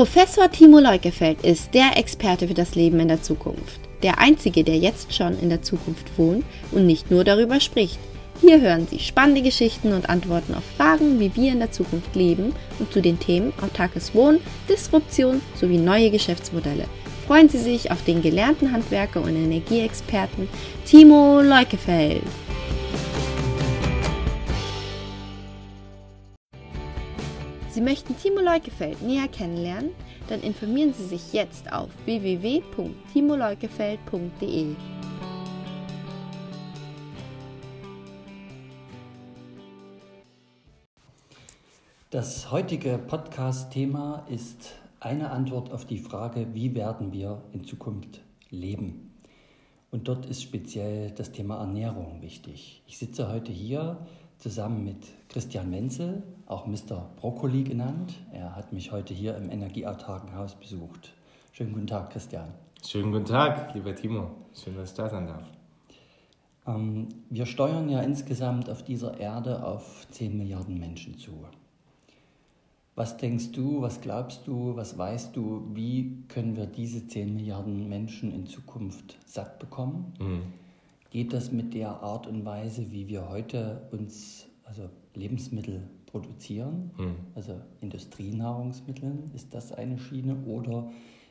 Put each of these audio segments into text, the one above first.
Professor Timo Leukefeld ist der Experte für das Leben in der Zukunft. Der einzige, der jetzt schon in der Zukunft wohnt und nicht nur darüber spricht. Hier hören Sie spannende Geschichten und Antworten auf Fragen, wie wir in der Zukunft leben und zu den Themen autarkes Wohnen, Disruption sowie neue Geschäftsmodelle. Freuen Sie sich auf den gelernten Handwerker und Energieexperten Timo Leukefeld. Sie möchten Timo Leukefeld näher kennenlernen? Dann informieren Sie sich jetzt auf www.timoleukefeld.de. Das heutige Podcast-Thema ist eine Antwort auf die Frage, wie werden wir in Zukunft leben? Und dort ist speziell das Thema Ernährung wichtig. Ich sitze heute hier zusammen mit Christian Wenzel, auch Mr. Brokkoli genannt. Er hat mich heute hier im Energieautarken Haus besucht. Schönen guten Tag, Christian. Schönen guten Tag, lieber Timo. Schön, dass ich da sein darf. Ähm, wir steuern ja insgesamt auf dieser Erde auf 10 Milliarden Menschen zu. Was denkst du, was glaubst du, was weißt du, wie können wir diese 10 Milliarden Menschen in Zukunft satt bekommen? Mhm. Geht das mit der Art und Weise, wie wir heute uns also Lebensmittel produzieren, mhm. also Industrienahrungsmittel, ist das eine Schiene oder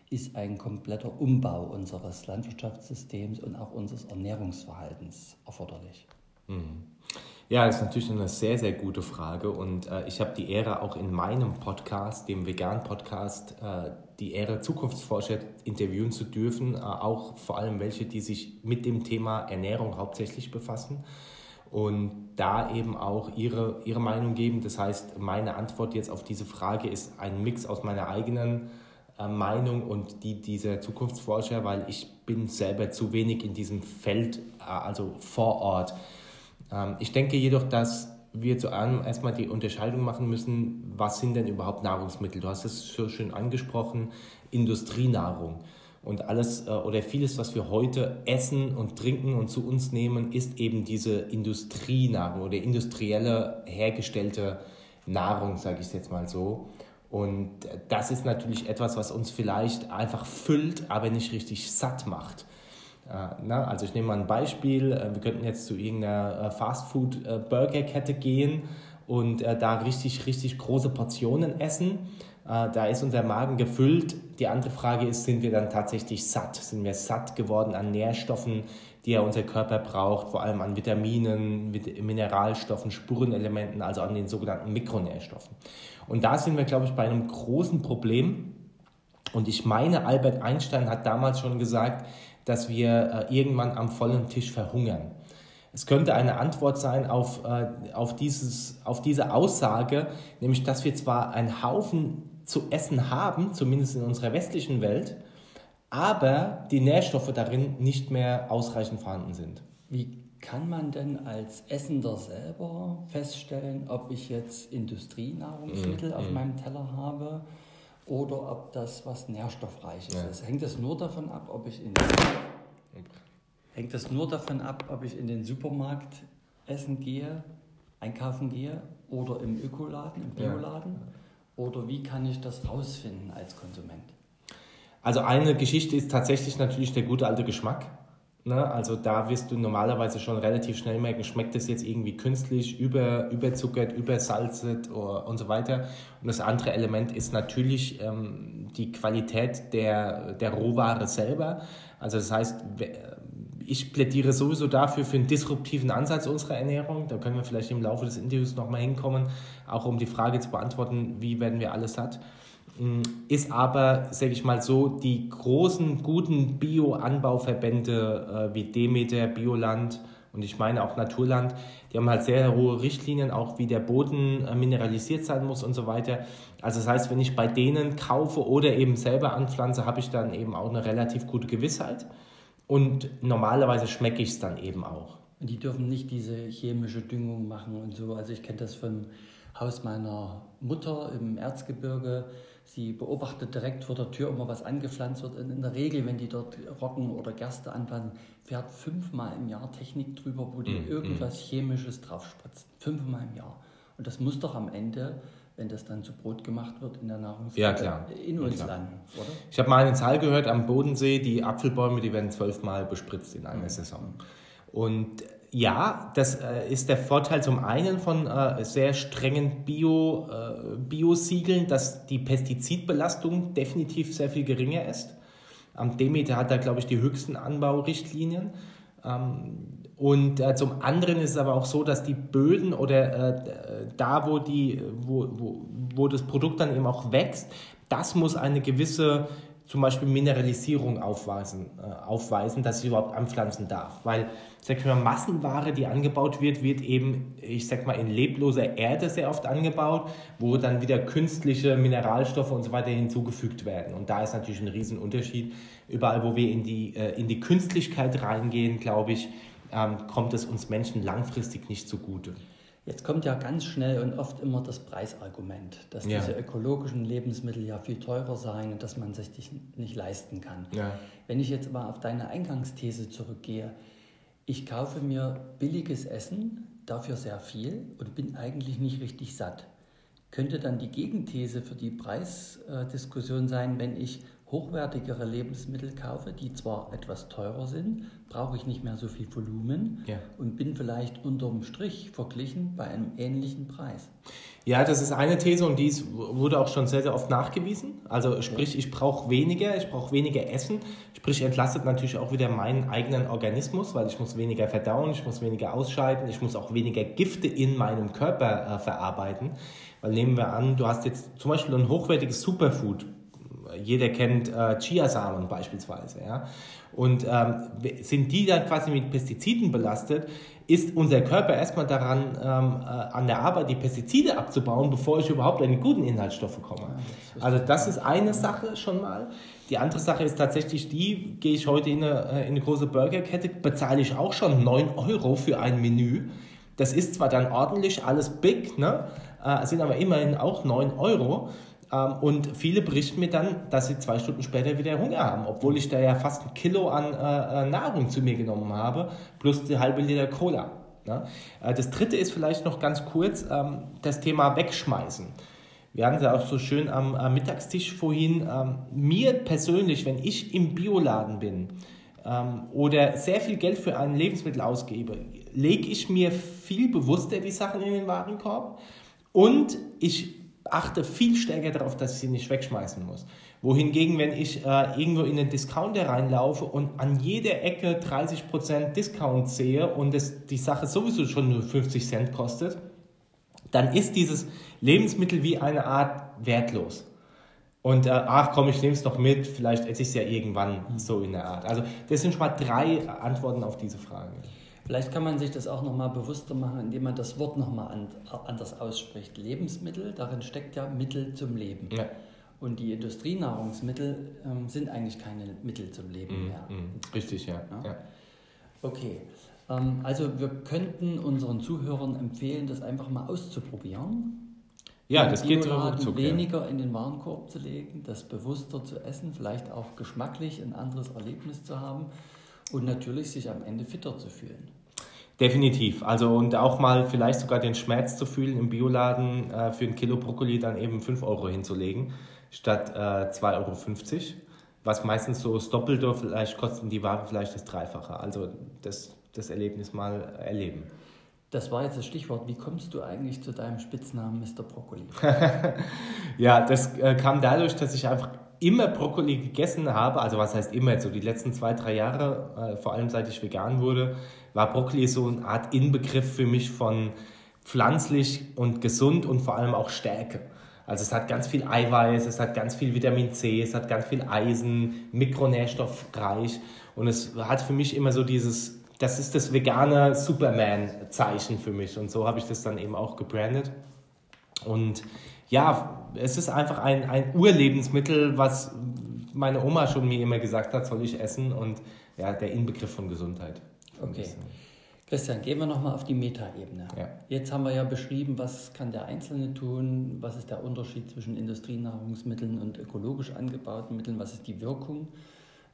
ist ein kompletter Umbau unseres Landwirtschaftssystems und auch unseres Ernährungsverhaltens erforderlich? Mhm. Ja, das ist natürlich eine sehr, sehr gute Frage und äh, ich habe die Ehre auch in meinem Podcast, dem Vegan-Podcast, äh, die Ehre, Zukunftsforscher interviewen zu dürfen, äh, auch vor allem welche, die sich mit dem Thema Ernährung hauptsächlich befassen und da eben auch ihre, ihre Meinung geben. Das heißt, meine Antwort jetzt auf diese Frage ist ein Mix aus meiner eigenen äh, Meinung und die dieser Zukunftsforscher, weil ich bin selber zu wenig in diesem Feld, äh, also vor Ort. Ähm, ich denke jedoch, dass wir zuerst erstmal die Unterscheidung machen müssen, was sind denn überhaupt Nahrungsmittel? Du hast es so schön angesprochen, Industrienahrung. Und alles äh, oder vieles, was wir heute essen und trinken und zu uns nehmen, ist eben diese Industrienahrung oder industrielle hergestellte Nahrung, sage ich es jetzt mal so. Und das ist natürlich etwas, was uns vielleicht einfach füllt, aber nicht richtig satt macht. Äh, na, also ich nehme mal ein Beispiel. Äh, wir könnten jetzt zu irgendeiner äh, Fastfood-Burgerkette gehen und da richtig, richtig große Portionen essen. Da ist unser Magen gefüllt. Die andere Frage ist, sind wir dann tatsächlich satt? Sind wir satt geworden an Nährstoffen, die ja unser Körper braucht, vor allem an Vitaminen, Mineralstoffen, Spurenelementen, also an den sogenannten Mikronährstoffen. Und da sind wir, glaube ich, bei einem großen Problem. Und ich meine, Albert Einstein hat damals schon gesagt, dass wir äh, irgendwann am vollen Tisch verhungern. Es könnte eine Antwort sein auf, äh, auf, dieses, auf diese Aussage, nämlich dass wir zwar einen Haufen zu essen haben, zumindest in unserer westlichen Welt, aber die Nährstoffe darin nicht mehr ausreichend vorhanden sind. Wie kann man denn als Essender selber feststellen, ob ich jetzt Industrienahrungsmittel mm, auf mm. meinem Teller habe oder ob das was Nährstoffreiches ja. ist. Hängt das nur davon ab, ob ich in den, hängt das nur davon ab, ob ich in den Supermarkt essen gehe, einkaufen gehe oder im Ökoladen, im Bioladen? Ja. Oder wie kann ich das rausfinden als Konsument? Also eine Geschichte ist tatsächlich natürlich der gute alte Geschmack. Ne? Also da wirst du normalerweise schon relativ schnell merken, schmeckt das jetzt irgendwie künstlich, über, überzuckert, übersalzet und so weiter. Und das andere Element ist natürlich ähm, die Qualität der, der Rohware selber. Also das heißt, ich plädiere sowieso dafür für einen disruptiven Ansatz unserer Ernährung. Da können wir vielleicht im Laufe des Interviews nochmal hinkommen, auch um die Frage zu beantworten, wie werden wir alles satt. Mm, ist aber, sage ich mal so, die großen, guten Bio-Anbauverbände äh, wie Demeter, Bioland und ich meine auch Naturland, die haben halt sehr hohe Richtlinien, auch wie der Boden äh, mineralisiert sein muss und so weiter. Also das heißt, wenn ich bei denen kaufe oder eben selber anpflanze, habe ich dann eben auch eine relativ gute Gewissheit und normalerweise schmecke ich es dann eben auch. Die dürfen nicht diese chemische Düngung machen und so. Also ich kenne das vom Haus meiner Mutter im Erzgebirge Sie beobachtet direkt vor der Tür immer was angepflanzt wird. Und in der Regel, wenn die dort Roggen oder Gerste anpflanzen, fährt fünfmal im Jahr Technik drüber, wo die mm, irgendwas mm. Chemisches draufspritzt. Fünfmal im Jahr. Und das muss doch am Ende wenn das dann zu Brot gemacht wird in der Nahrungskette, ja, in uns ja, landen, oder? Ich habe mal eine Zahl gehört am Bodensee, die Apfelbäume, die werden zwölfmal bespritzt in einer mhm. Saison. Und ja, das äh, ist der Vorteil zum einen von äh, sehr strengen Bio, äh, Bio-Siegeln, dass die Pestizidbelastung definitiv sehr viel geringer ist. Am Demeter hat da, glaube ich, die höchsten Anbaurichtlinien. Ähm, und äh, zum anderen ist es aber auch so, dass die Böden oder äh, da, wo, die, wo, wo, wo das Produkt dann eben auch wächst, das muss eine gewisse zum Beispiel Mineralisierung aufweisen, äh, aufweisen, dass ich überhaupt anpflanzen darf. Weil, sag ich mal, Massenware, die angebaut wird, wird eben, ich sag mal, in lebloser Erde sehr oft angebaut, wo dann wieder künstliche Mineralstoffe und so weiter hinzugefügt werden. Und da ist natürlich ein Riesenunterschied. Überall, wo wir in die, äh, in die Künstlichkeit reingehen, glaube ich, ähm, kommt es uns Menschen langfristig nicht zugute. Jetzt kommt ja ganz schnell und oft immer das Preisargument, dass ja. diese ökologischen Lebensmittel ja viel teurer seien und dass man sich die nicht leisten kann. Ja. Wenn ich jetzt mal auf deine Eingangsthese zurückgehe, ich kaufe mir billiges Essen, dafür sehr viel und bin eigentlich nicht richtig satt. Könnte dann die Gegenthese für die Preisdiskussion sein, wenn ich hochwertigere Lebensmittel kaufe, die zwar etwas teurer sind, brauche ich nicht mehr so viel Volumen ja. Bin vielleicht unterm Strich verglichen bei einem ähnlichen Preis. Ja, das ist eine These und die wurde auch schon sehr, sehr oft nachgewiesen. Also sprich, ich brauche weniger, ich brauche weniger Essen, sprich entlastet natürlich auch wieder meinen eigenen Organismus, weil ich muss weniger verdauen, ich muss weniger ausscheiden, ich muss auch weniger Gifte in meinem Körper äh, verarbeiten. Weil nehmen wir an, du hast jetzt zum Beispiel ein hochwertiges Superfood, jeder kennt äh, Chiasamen beispielsweise. Ja? Und ähm, sind die dann quasi mit Pestiziden belastet, ist unser Körper erstmal daran ähm, äh, an der Arbeit, die Pestizide abzubauen, bevor ich überhaupt an die guten Inhaltsstoffe komme. Also das ist eine Sache schon mal. Die andere Sache ist tatsächlich die, gehe ich heute in eine, äh, in eine große Burgerkette, bezahle ich auch schon 9 Euro für ein Menü. Das ist zwar dann ordentlich alles big, ne? äh, sind aber immerhin auch 9 Euro. Ähm, und viele berichten mir dann, dass sie zwei Stunden später wieder Hunger haben, obwohl ich da ja fast ein Kilo an äh, äh, Nahrung zu mir genommen habe, plus die halbe Liter Cola. Ne? Äh, das dritte ist vielleicht noch ganz kurz ähm, das Thema Wegschmeißen. Wir hatten es ja auch so schön am, am Mittagstisch vorhin. Ähm, mir persönlich, wenn ich im Bioladen bin oder sehr viel Geld für ein Lebensmittel ausgebe, lege ich mir viel bewusster die Sachen in den Warenkorb und ich achte viel stärker darauf, dass ich sie nicht wegschmeißen muss. Wohingegen, wenn ich äh, irgendwo in den Discounter reinlaufe und an jeder Ecke 30% Discount sehe und es, die Sache sowieso schon nur 50 Cent kostet, dann ist dieses Lebensmittel wie eine Art wertlos. Und äh, ach komm, ich nehme es noch mit, vielleicht esse ich es ja irgendwann so in der Art. Also das sind schon mal drei Antworten auf diese Frage. Vielleicht kann man sich das auch nochmal bewusster machen, indem man das Wort nochmal an, anders ausspricht. Lebensmittel, darin steckt ja Mittel zum Leben. Ja. Und die Industrienahrungsmittel ähm, sind eigentlich keine Mittel zum Leben mm, mehr. Mm, richtig, ja. ja? Okay. Ähm, also wir könnten unseren Zuhörern empfehlen, das einfach mal auszuprobieren. Ja, das geht ruckzuck, weniger in den Warenkorb zu legen, das bewusster zu essen, vielleicht auch geschmacklich ein anderes Erlebnis zu haben und natürlich sich am Ende fitter zu fühlen. Definitiv. Also und auch mal vielleicht sogar den Schmerz zu fühlen, im Bioladen äh, für ein Kilo Brokkoli dann eben 5 Euro hinzulegen, statt äh, 2,50 Euro. Was meistens so das Doppelte, vielleicht kosten die Ware vielleicht das Dreifache. Also das, das Erlebnis mal erleben. Das war jetzt das Stichwort. Wie kommst du eigentlich zu deinem Spitznamen Mr. Brokkoli? ja, das äh, kam dadurch, dass ich einfach immer Brokkoli gegessen habe, also was heißt immer, so die letzten zwei, drei Jahre, äh, vor allem seit ich vegan wurde, war Brokkoli so eine Art Inbegriff für mich von pflanzlich und gesund und vor allem auch Stärke. Also es hat ganz viel Eiweiß, es hat ganz viel Vitamin C, es hat ganz viel Eisen, mikronährstoffreich und es hat für mich immer so dieses, das ist das vegane Superman-Zeichen für mich und so habe ich das dann eben auch gebrandet. Und ja, es ist einfach ein, ein Urlebensmittel, was meine Oma schon mir immer gesagt hat, soll ich essen und ja, der Inbegriff von Gesundheit. Okay. Christian, gehen wir nochmal auf die Metaebene. Ja. Jetzt haben wir ja beschrieben, was kann der Einzelne tun, was ist der Unterschied zwischen Industrienahrungsmitteln und ökologisch angebauten Mitteln, was ist die Wirkung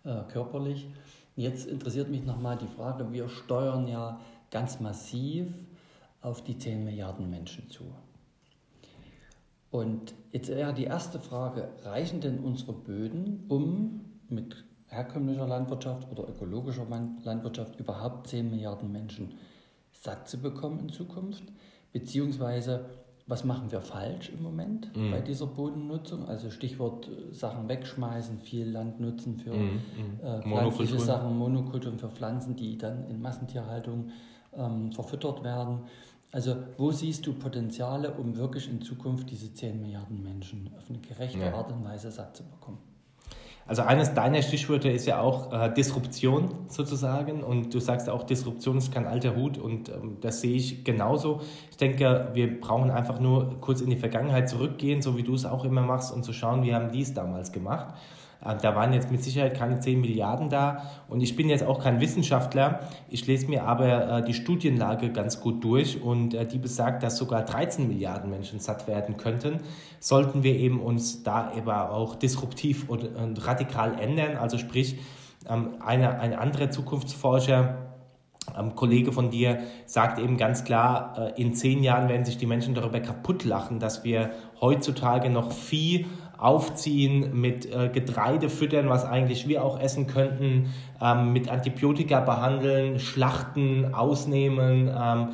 äh, körperlich. Jetzt interessiert mich nochmal die Frage, wir steuern ja ganz massiv auf die 10 Milliarden Menschen zu. Und jetzt eher die erste Frage, reichen denn unsere Böden, um mit herkömmlicher Landwirtschaft oder ökologischer Landwirtschaft überhaupt 10 Milliarden Menschen satt zu bekommen in Zukunft? Beziehungsweise, was machen wir falsch im Moment mhm. bei dieser Bodennutzung? Also Stichwort äh, Sachen wegschmeißen, viel Land nutzen für mhm. äh, pflanzliche Sachen, Monokulturen für Pflanzen, die dann in Massentierhaltung ähm, verfüttert werden. Also wo siehst du Potenziale, um wirklich in Zukunft diese 10 Milliarden Menschen auf eine gerechte ja. Art und Weise satt zu bekommen? Also eines deiner Stichwörter ist ja auch äh, Disruption sozusagen und du sagst auch, Disruption ist kein alter Hut und ähm, das sehe ich genauso. Ich denke, wir brauchen einfach nur kurz in die Vergangenheit zurückgehen, so wie du es auch immer machst und zu schauen, wie haben die es damals gemacht. Äh, da waren jetzt mit Sicherheit keine 10 Milliarden da. Und ich bin jetzt auch kein Wissenschaftler. Ich lese mir aber äh, die Studienlage ganz gut durch und äh, die besagt, dass sogar 13 Milliarden Menschen satt werden könnten. Sollten wir eben uns da aber auch disruptiv und, radikal ändern. Also sprich, ähm, eine, ein anderer Zukunftsforscher, ein ähm, Kollege von dir sagt eben ganz klar, in zehn Jahren werden sich die Menschen darüber kaputt lachen, dass wir heutzutage noch Vieh aufziehen, mit äh, Getreide füttern, was eigentlich wir auch essen könnten, ähm, mit Antibiotika behandeln, schlachten, ausnehmen ähm,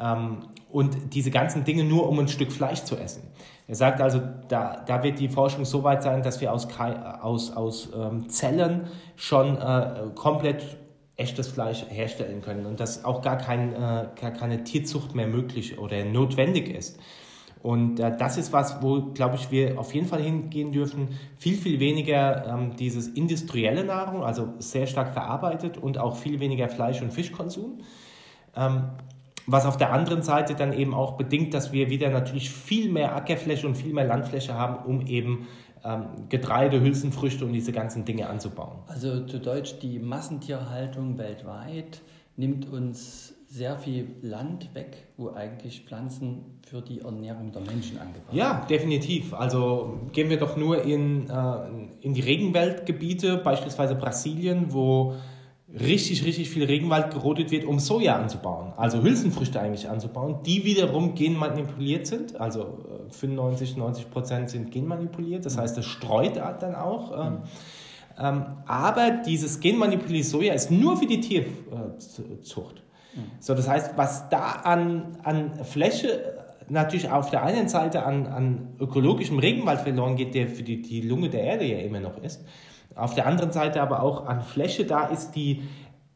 ähm, und diese ganzen Dinge nur, um ein Stück Fleisch zu essen. Er sagt also, da, da wird die Forschung so weit sein, dass wir aus, aus, aus ähm, Zellen schon äh, komplett echtes Fleisch herstellen können und dass auch gar, kein, äh, gar keine Tierzucht mehr möglich oder notwendig ist. Und äh, das ist was, wo, glaube ich, wir auf jeden Fall hingehen dürfen. Viel, viel weniger ähm, dieses industrielle Nahrung, also sehr stark verarbeitet und auch viel weniger Fleisch- und Fischkonsum. Ähm, was auf der anderen Seite dann eben auch bedingt, dass wir wieder natürlich viel mehr Ackerfläche und viel mehr Landfläche haben, um eben ähm, Getreide, Hülsenfrüchte und diese ganzen Dinge anzubauen. Also zu Deutsch, die Massentierhaltung weltweit nimmt uns sehr viel Land weg, wo eigentlich Pflanzen für die Ernährung der Menschen angebaut werden. Ja, definitiv. Also gehen wir doch nur in, äh, in die Regenwaldgebiete, beispielsweise Brasilien, wo richtig, richtig viel Regenwald gerodet wird, um Soja anzubauen, also Hülsenfrüchte eigentlich anzubauen, die wiederum genmanipuliert sind, also 95, äh, 90 Prozent sind genmanipuliert, das heißt, das streut dann auch. Ähm, mhm. Ähm, aber dieses genmanipulierte Soja ist nur für die Tierzucht. So, das heißt, was da an, an Fläche natürlich auf der einen Seite an, an ökologischem Regenwald verloren geht, der für die, die Lunge der Erde ja immer noch ist, auf der anderen Seite aber auch an Fläche da ist, die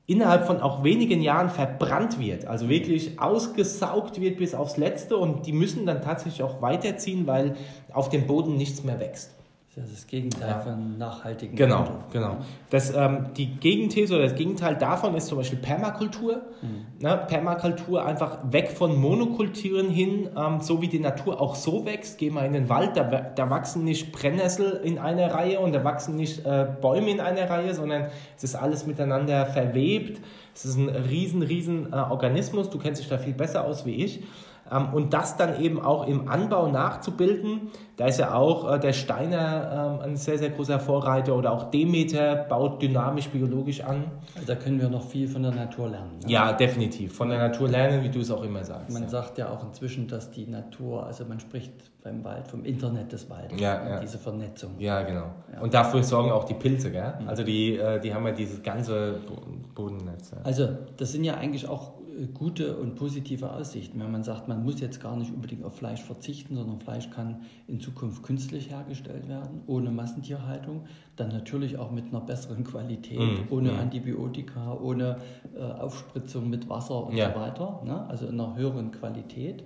innerhalb von auch wenigen Jahren verbrannt wird, also wirklich ausgesaugt wird bis aufs Letzte und die müssen dann tatsächlich auch weiterziehen, weil auf dem Boden nichts mehr wächst. Das ist das Gegenteil ja. von nachhaltigen Genau, Handel. genau. Das, ähm, die Gegenthese oder das Gegenteil davon ist zum Beispiel Permakultur. Mhm. Ne? Permakultur einfach weg von Monokulturen hin, ähm, so wie die Natur auch so wächst. Geh mal in den Wald, da, da wachsen nicht Brennnessel in einer Reihe und da wachsen nicht äh, Bäume in einer Reihe, sondern es ist alles miteinander verwebt. Es ist ein riesen, riesen äh, Organismus. Du kennst dich da viel besser aus wie ich. Ähm, und das dann eben auch im Anbau nachzubilden. Da ist ja auch äh, der Steiner ähm, ein sehr, sehr großer Vorreiter oder auch Demeter baut dynamisch biologisch an. Also da können wir noch viel von der Natur lernen. Ne? Ja, definitiv. Von der Natur lernen, wie du es auch immer sagst. Man ja. sagt ja auch inzwischen, dass die Natur, also man spricht beim Wald vom Internet des Waldes, ja, ja. diese Vernetzung. Ja, genau. Ja. Und dafür sorgen auch die Pilze, gell? Mhm. Also die, äh, die haben ja dieses ganze Bodennetz. Also das sind ja eigentlich auch gute und positive Aussichten. Wenn man sagt, man muss jetzt gar nicht unbedingt auf Fleisch verzichten, sondern Fleisch kann in Zukunft künstlich hergestellt werden, ohne Massentierhaltung, dann natürlich auch mit einer besseren Qualität, mm, ohne mm. Antibiotika, ohne äh, Aufspritzung mit Wasser und ja. so weiter. Ne? Also in einer höheren Qualität äh,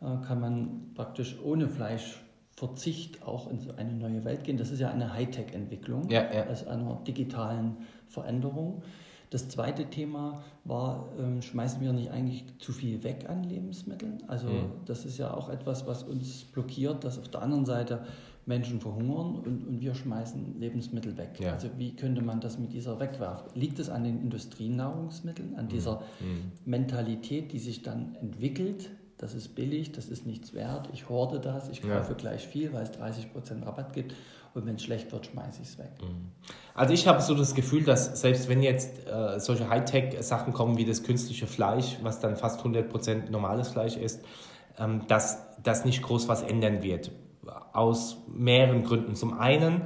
kann man praktisch ohne Fleischverzicht auch in eine neue Welt gehen. Das ist ja eine Hightech-Entwicklung, ja, ja. also einer digitalen Veränderung. Das zweite Thema war, ähm, schmeißen wir nicht eigentlich zu viel weg an Lebensmitteln? Also mhm. das ist ja auch etwas, was uns blockiert, dass auf der anderen Seite Menschen verhungern und, und wir schmeißen Lebensmittel weg. Ja. Also wie könnte man das mit dieser wegwerfen? Liegt es an den Industrienahrungsmitteln, an dieser mhm. Mentalität, die sich dann entwickelt? Das ist billig, das ist nichts wert, ich horde das, ich kaufe ja. gleich viel, weil es 30% Rabatt gibt und wenn es schlecht wird, schmeiße ich es weg. Mhm. Also ich habe so das Gefühl, dass selbst wenn jetzt äh, solche Hightech-Sachen kommen wie das künstliche Fleisch, was dann fast 100% normales Fleisch ist, ähm, dass das nicht groß was ändern wird. aus mehreren Gründen. Zum einen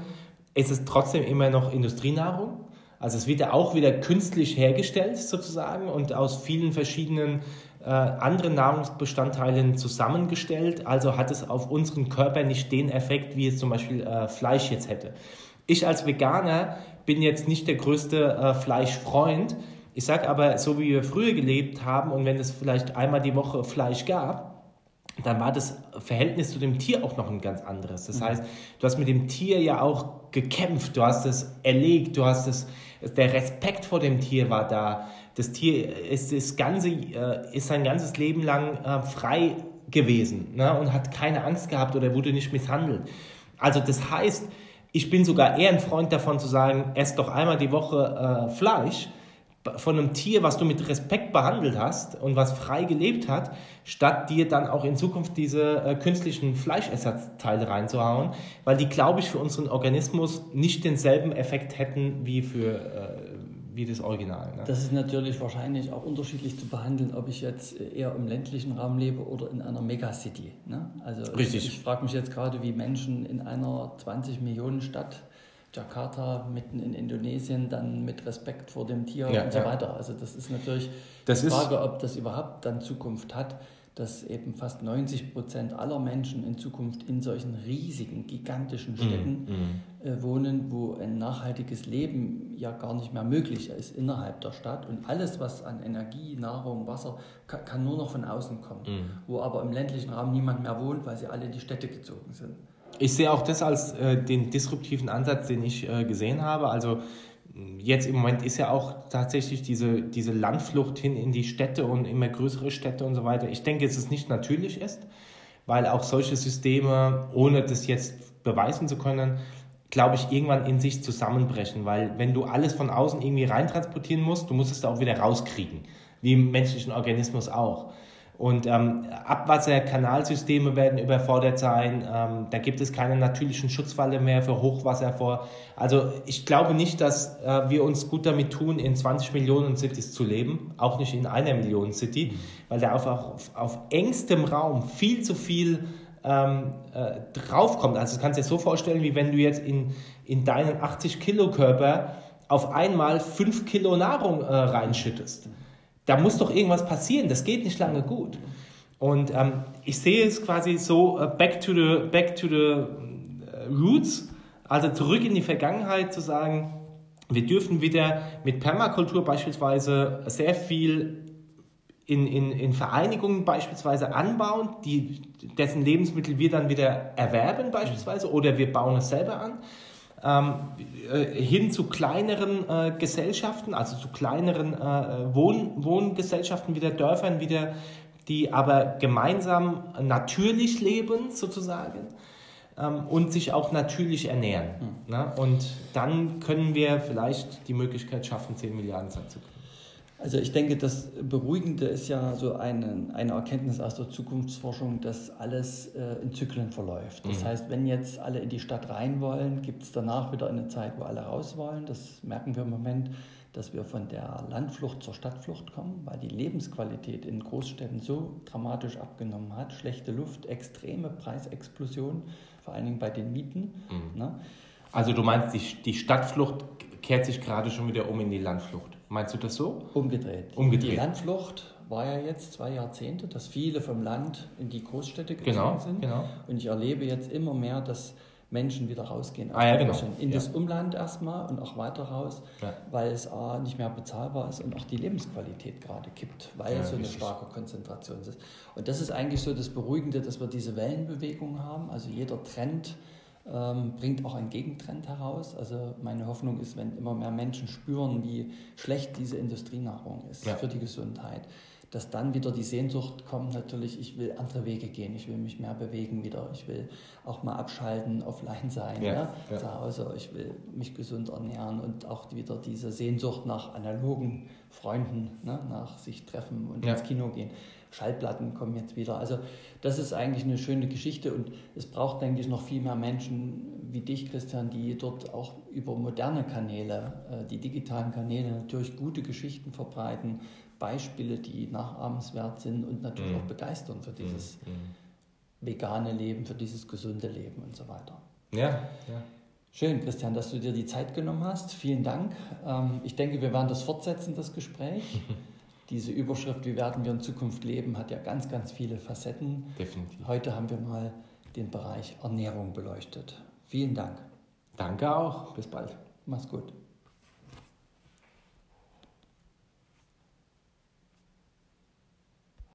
ist es trotzdem immer noch Industrienahrung. Also es wird ja auch wieder künstlich hergestellt sozusagen und aus vielen verschiedenen äh, anderen Nahrungsbestandteilen zusammengestellt. Also hat es auf unseren Körper nicht den Effekt, wie es zum Beispiel äh, Fleisch jetzt hätte. Ich als Veganer bin jetzt nicht der größte äh, Fleischfreund. Ich sage aber, so wie wir früher gelebt haben und wenn es vielleicht einmal die Woche Fleisch gab, dann war das Verhältnis zu dem Tier auch noch ein ganz anderes. Das mhm. heißt, du hast mit dem Tier ja auch gekämpft, du hast es erlegt, du hast es, der Respekt vor dem Tier war da. Das Tier ist, das Ganze, äh, ist sein ganzes Leben lang äh, frei gewesen ne, und hat keine Angst gehabt oder wurde nicht misshandelt. Also das heißt, ich bin sogar eher ein Freund davon zu sagen, ess doch einmal die Woche äh, Fleisch, von einem Tier, was du mit Respekt behandelt hast und was frei gelebt hat, statt dir dann auch in Zukunft diese äh, künstlichen Fleischersatzteile reinzuhauen, weil die, glaube ich, für unseren Organismus nicht denselben Effekt hätten wie für äh, wie das Original. Ne? Das ist natürlich wahrscheinlich auch unterschiedlich zu behandeln, ob ich jetzt eher im ländlichen Raum lebe oder in einer Megacity. Ne? Also Richtig. ich, ich frage mich jetzt gerade, wie Menschen in einer 20 Millionen Stadt Jakarta mitten in Indonesien dann mit Respekt vor dem Tier ja, und so ja. weiter. Also das ist natürlich das die Frage, ob das überhaupt dann Zukunft hat, dass eben fast 90 Prozent aller Menschen in Zukunft in solchen riesigen, gigantischen mhm, Städten mm, mm. Äh, wohnen, wo ein nachhaltiges Leben ja gar nicht mehr möglich ist innerhalb der Stadt. Und alles, was an Energie, Nahrung, Wasser, kann, kann nur noch von außen kommen. Mm. Wo aber im ländlichen Raum niemand mehr wohnt, weil sie alle in die Städte gezogen sind ich sehe auch das als äh, den disruptiven Ansatz, den ich äh, gesehen habe. Also jetzt im Moment ist ja auch tatsächlich diese, diese Landflucht hin in die Städte und immer größere Städte und so weiter. Ich denke, dass es nicht natürlich ist, weil auch solche Systeme, ohne das jetzt beweisen zu können, glaube ich, irgendwann in sich zusammenbrechen, weil wenn du alles von außen irgendwie reintransportieren musst, du musst es da auch wieder rauskriegen, wie im menschlichen Organismus auch. Und ähm, Abwasserkanalsysteme werden überfordert sein. Ähm, da gibt es keine natürlichen Schutzwalle mehr für Hochwasser vor. Also ich glaube nicht, dass äh, wir uns gut damit tun, in 20 Millionen Cities zu leben, auch nicht in einer Million City, weil da auf, auf, auf engstem Raum viel zu viel ähm, äh, draufkommt. Also du kannst dir so vorstellen, wie wenn du jetzt in, in deinen 80 Kilo Körper auf einmal 5 Kilo Nahrung äh, reinschüttest da muss doch irgendwas passieren, das geht nicht lange gut. Und ähm, ich sehe es quasi so, uh, back to the, back to the äh, roots, also zurück in die Vergangenheit zu sagen, wir dürfen wieder mit Permakultur beispielsweise sehr viel in, in, in Vereinigungen beispielsweise anbauen, die, dessen Lebensmittel wir dann wieder erwerben beispielsweise oder wir bauen es selber an hin zu kleineren äh, Gesellschaften, also zu kleineren äh, Wohn Wohngesellschaften, wieder Dörfern, wieder, die aber gemeinsam natürlich leben sozusagen ähm, und sich auch natürlich ernähren. Mhm. Ne? Und dann können wir vielleicht die Möglichkeit schaffen, 10 Milliarden Zeit zu kriegen. Also ich denke, das Beruhigende ist ja so eine, eine Erkenntnis aus der Zukunftsforschung, dass alles äh, in Zyklen verläuft. Das mhm. heißt, wenn jetzt alle in die Stadt rein wollen, gibt es danach wieder eine Zeit, wo alle raus wollen. Das merken wir im Moment, dass wir von der Landflucht zur Stadtflucht kommen, weil die Lebensqualität in Großstädten so dramatisch abgenommen hat. Schlechte Luft, extreme Preisexplosion, vor allen Dingen bei den Mieten. Mhm. Ne? Also du meinst, die, die Stadtflucht kehrt sich gerade schon wieder um in die Landflucht? Meinst du das so? Umgedreht. Umgedreht. Die Landflucht war ja jetzt zwei Jahrzehnte, dass viele vom Land in die Großstädte gezogen genau, sind. Genau. Und ich erlebe jetzt immer mehr, dass Menschen wieder rausgehen. Ah, ja, genau. In ja. das Umland erstmal und auch weiter raus, ja. weil es A, nicht mehr bezahlbar ist und auch die Lebensqualität gerade kippt, weil so eine starke Konzentration ist. Und das ist eigentlich so das Beruhigende, dass wir diese Wellenbewegung haben. Also jeder Trend ähm, bringt auch einen Gegentrend heraus. Also meine Hoffnung ist, wenn immer mehr Menschen spüren, wie schlecht diese Industrienahrung ist ja. für die Gesundheit, dass dann wieder die Sehnsucht kommt, natürlich, ich will andere Wege gehen, ich will mich mehr bewegen wieder, ich will auch mal abschalten, offline sein, ja, ja, ja. zu Hause, ich will mich gesund ernähren und auch wieder diese Sehnsucht nach analogen Freunden, ne, nach sich treffen und ins Kino gehen. Schallplatten kommen jetzt wieder. Also das ist eigentlich eine schöne Geschichte und es braucht, denke ich, noch viel mehr Menschen wie dich, Christian, die dort auch über moderne Kanäle, äh, die digitalen Kanäle natürlich gute Geschichten verbreiten, Beispiele, die nachahmenswert sind und natürlich mm. auch begeistern für dieses mm. vegane Leben, für dieses gesunde Leben und so weiter. Ja, ja. Schön, Christian, dass du dir die Zeit genommen hast. Vielen Dank. Ähm, ich denke, wir werden das fortsetzen, das Gespräch. Diese Überschrift, wie werden wir in Zukunft leben, hat ja ganz, ganz viele Facetten. Definitiv. Heute haben wir mal den Bereich Ernährung beleuchtet. Vielen Dank. Danke auch. Bis bald. Mach's gut.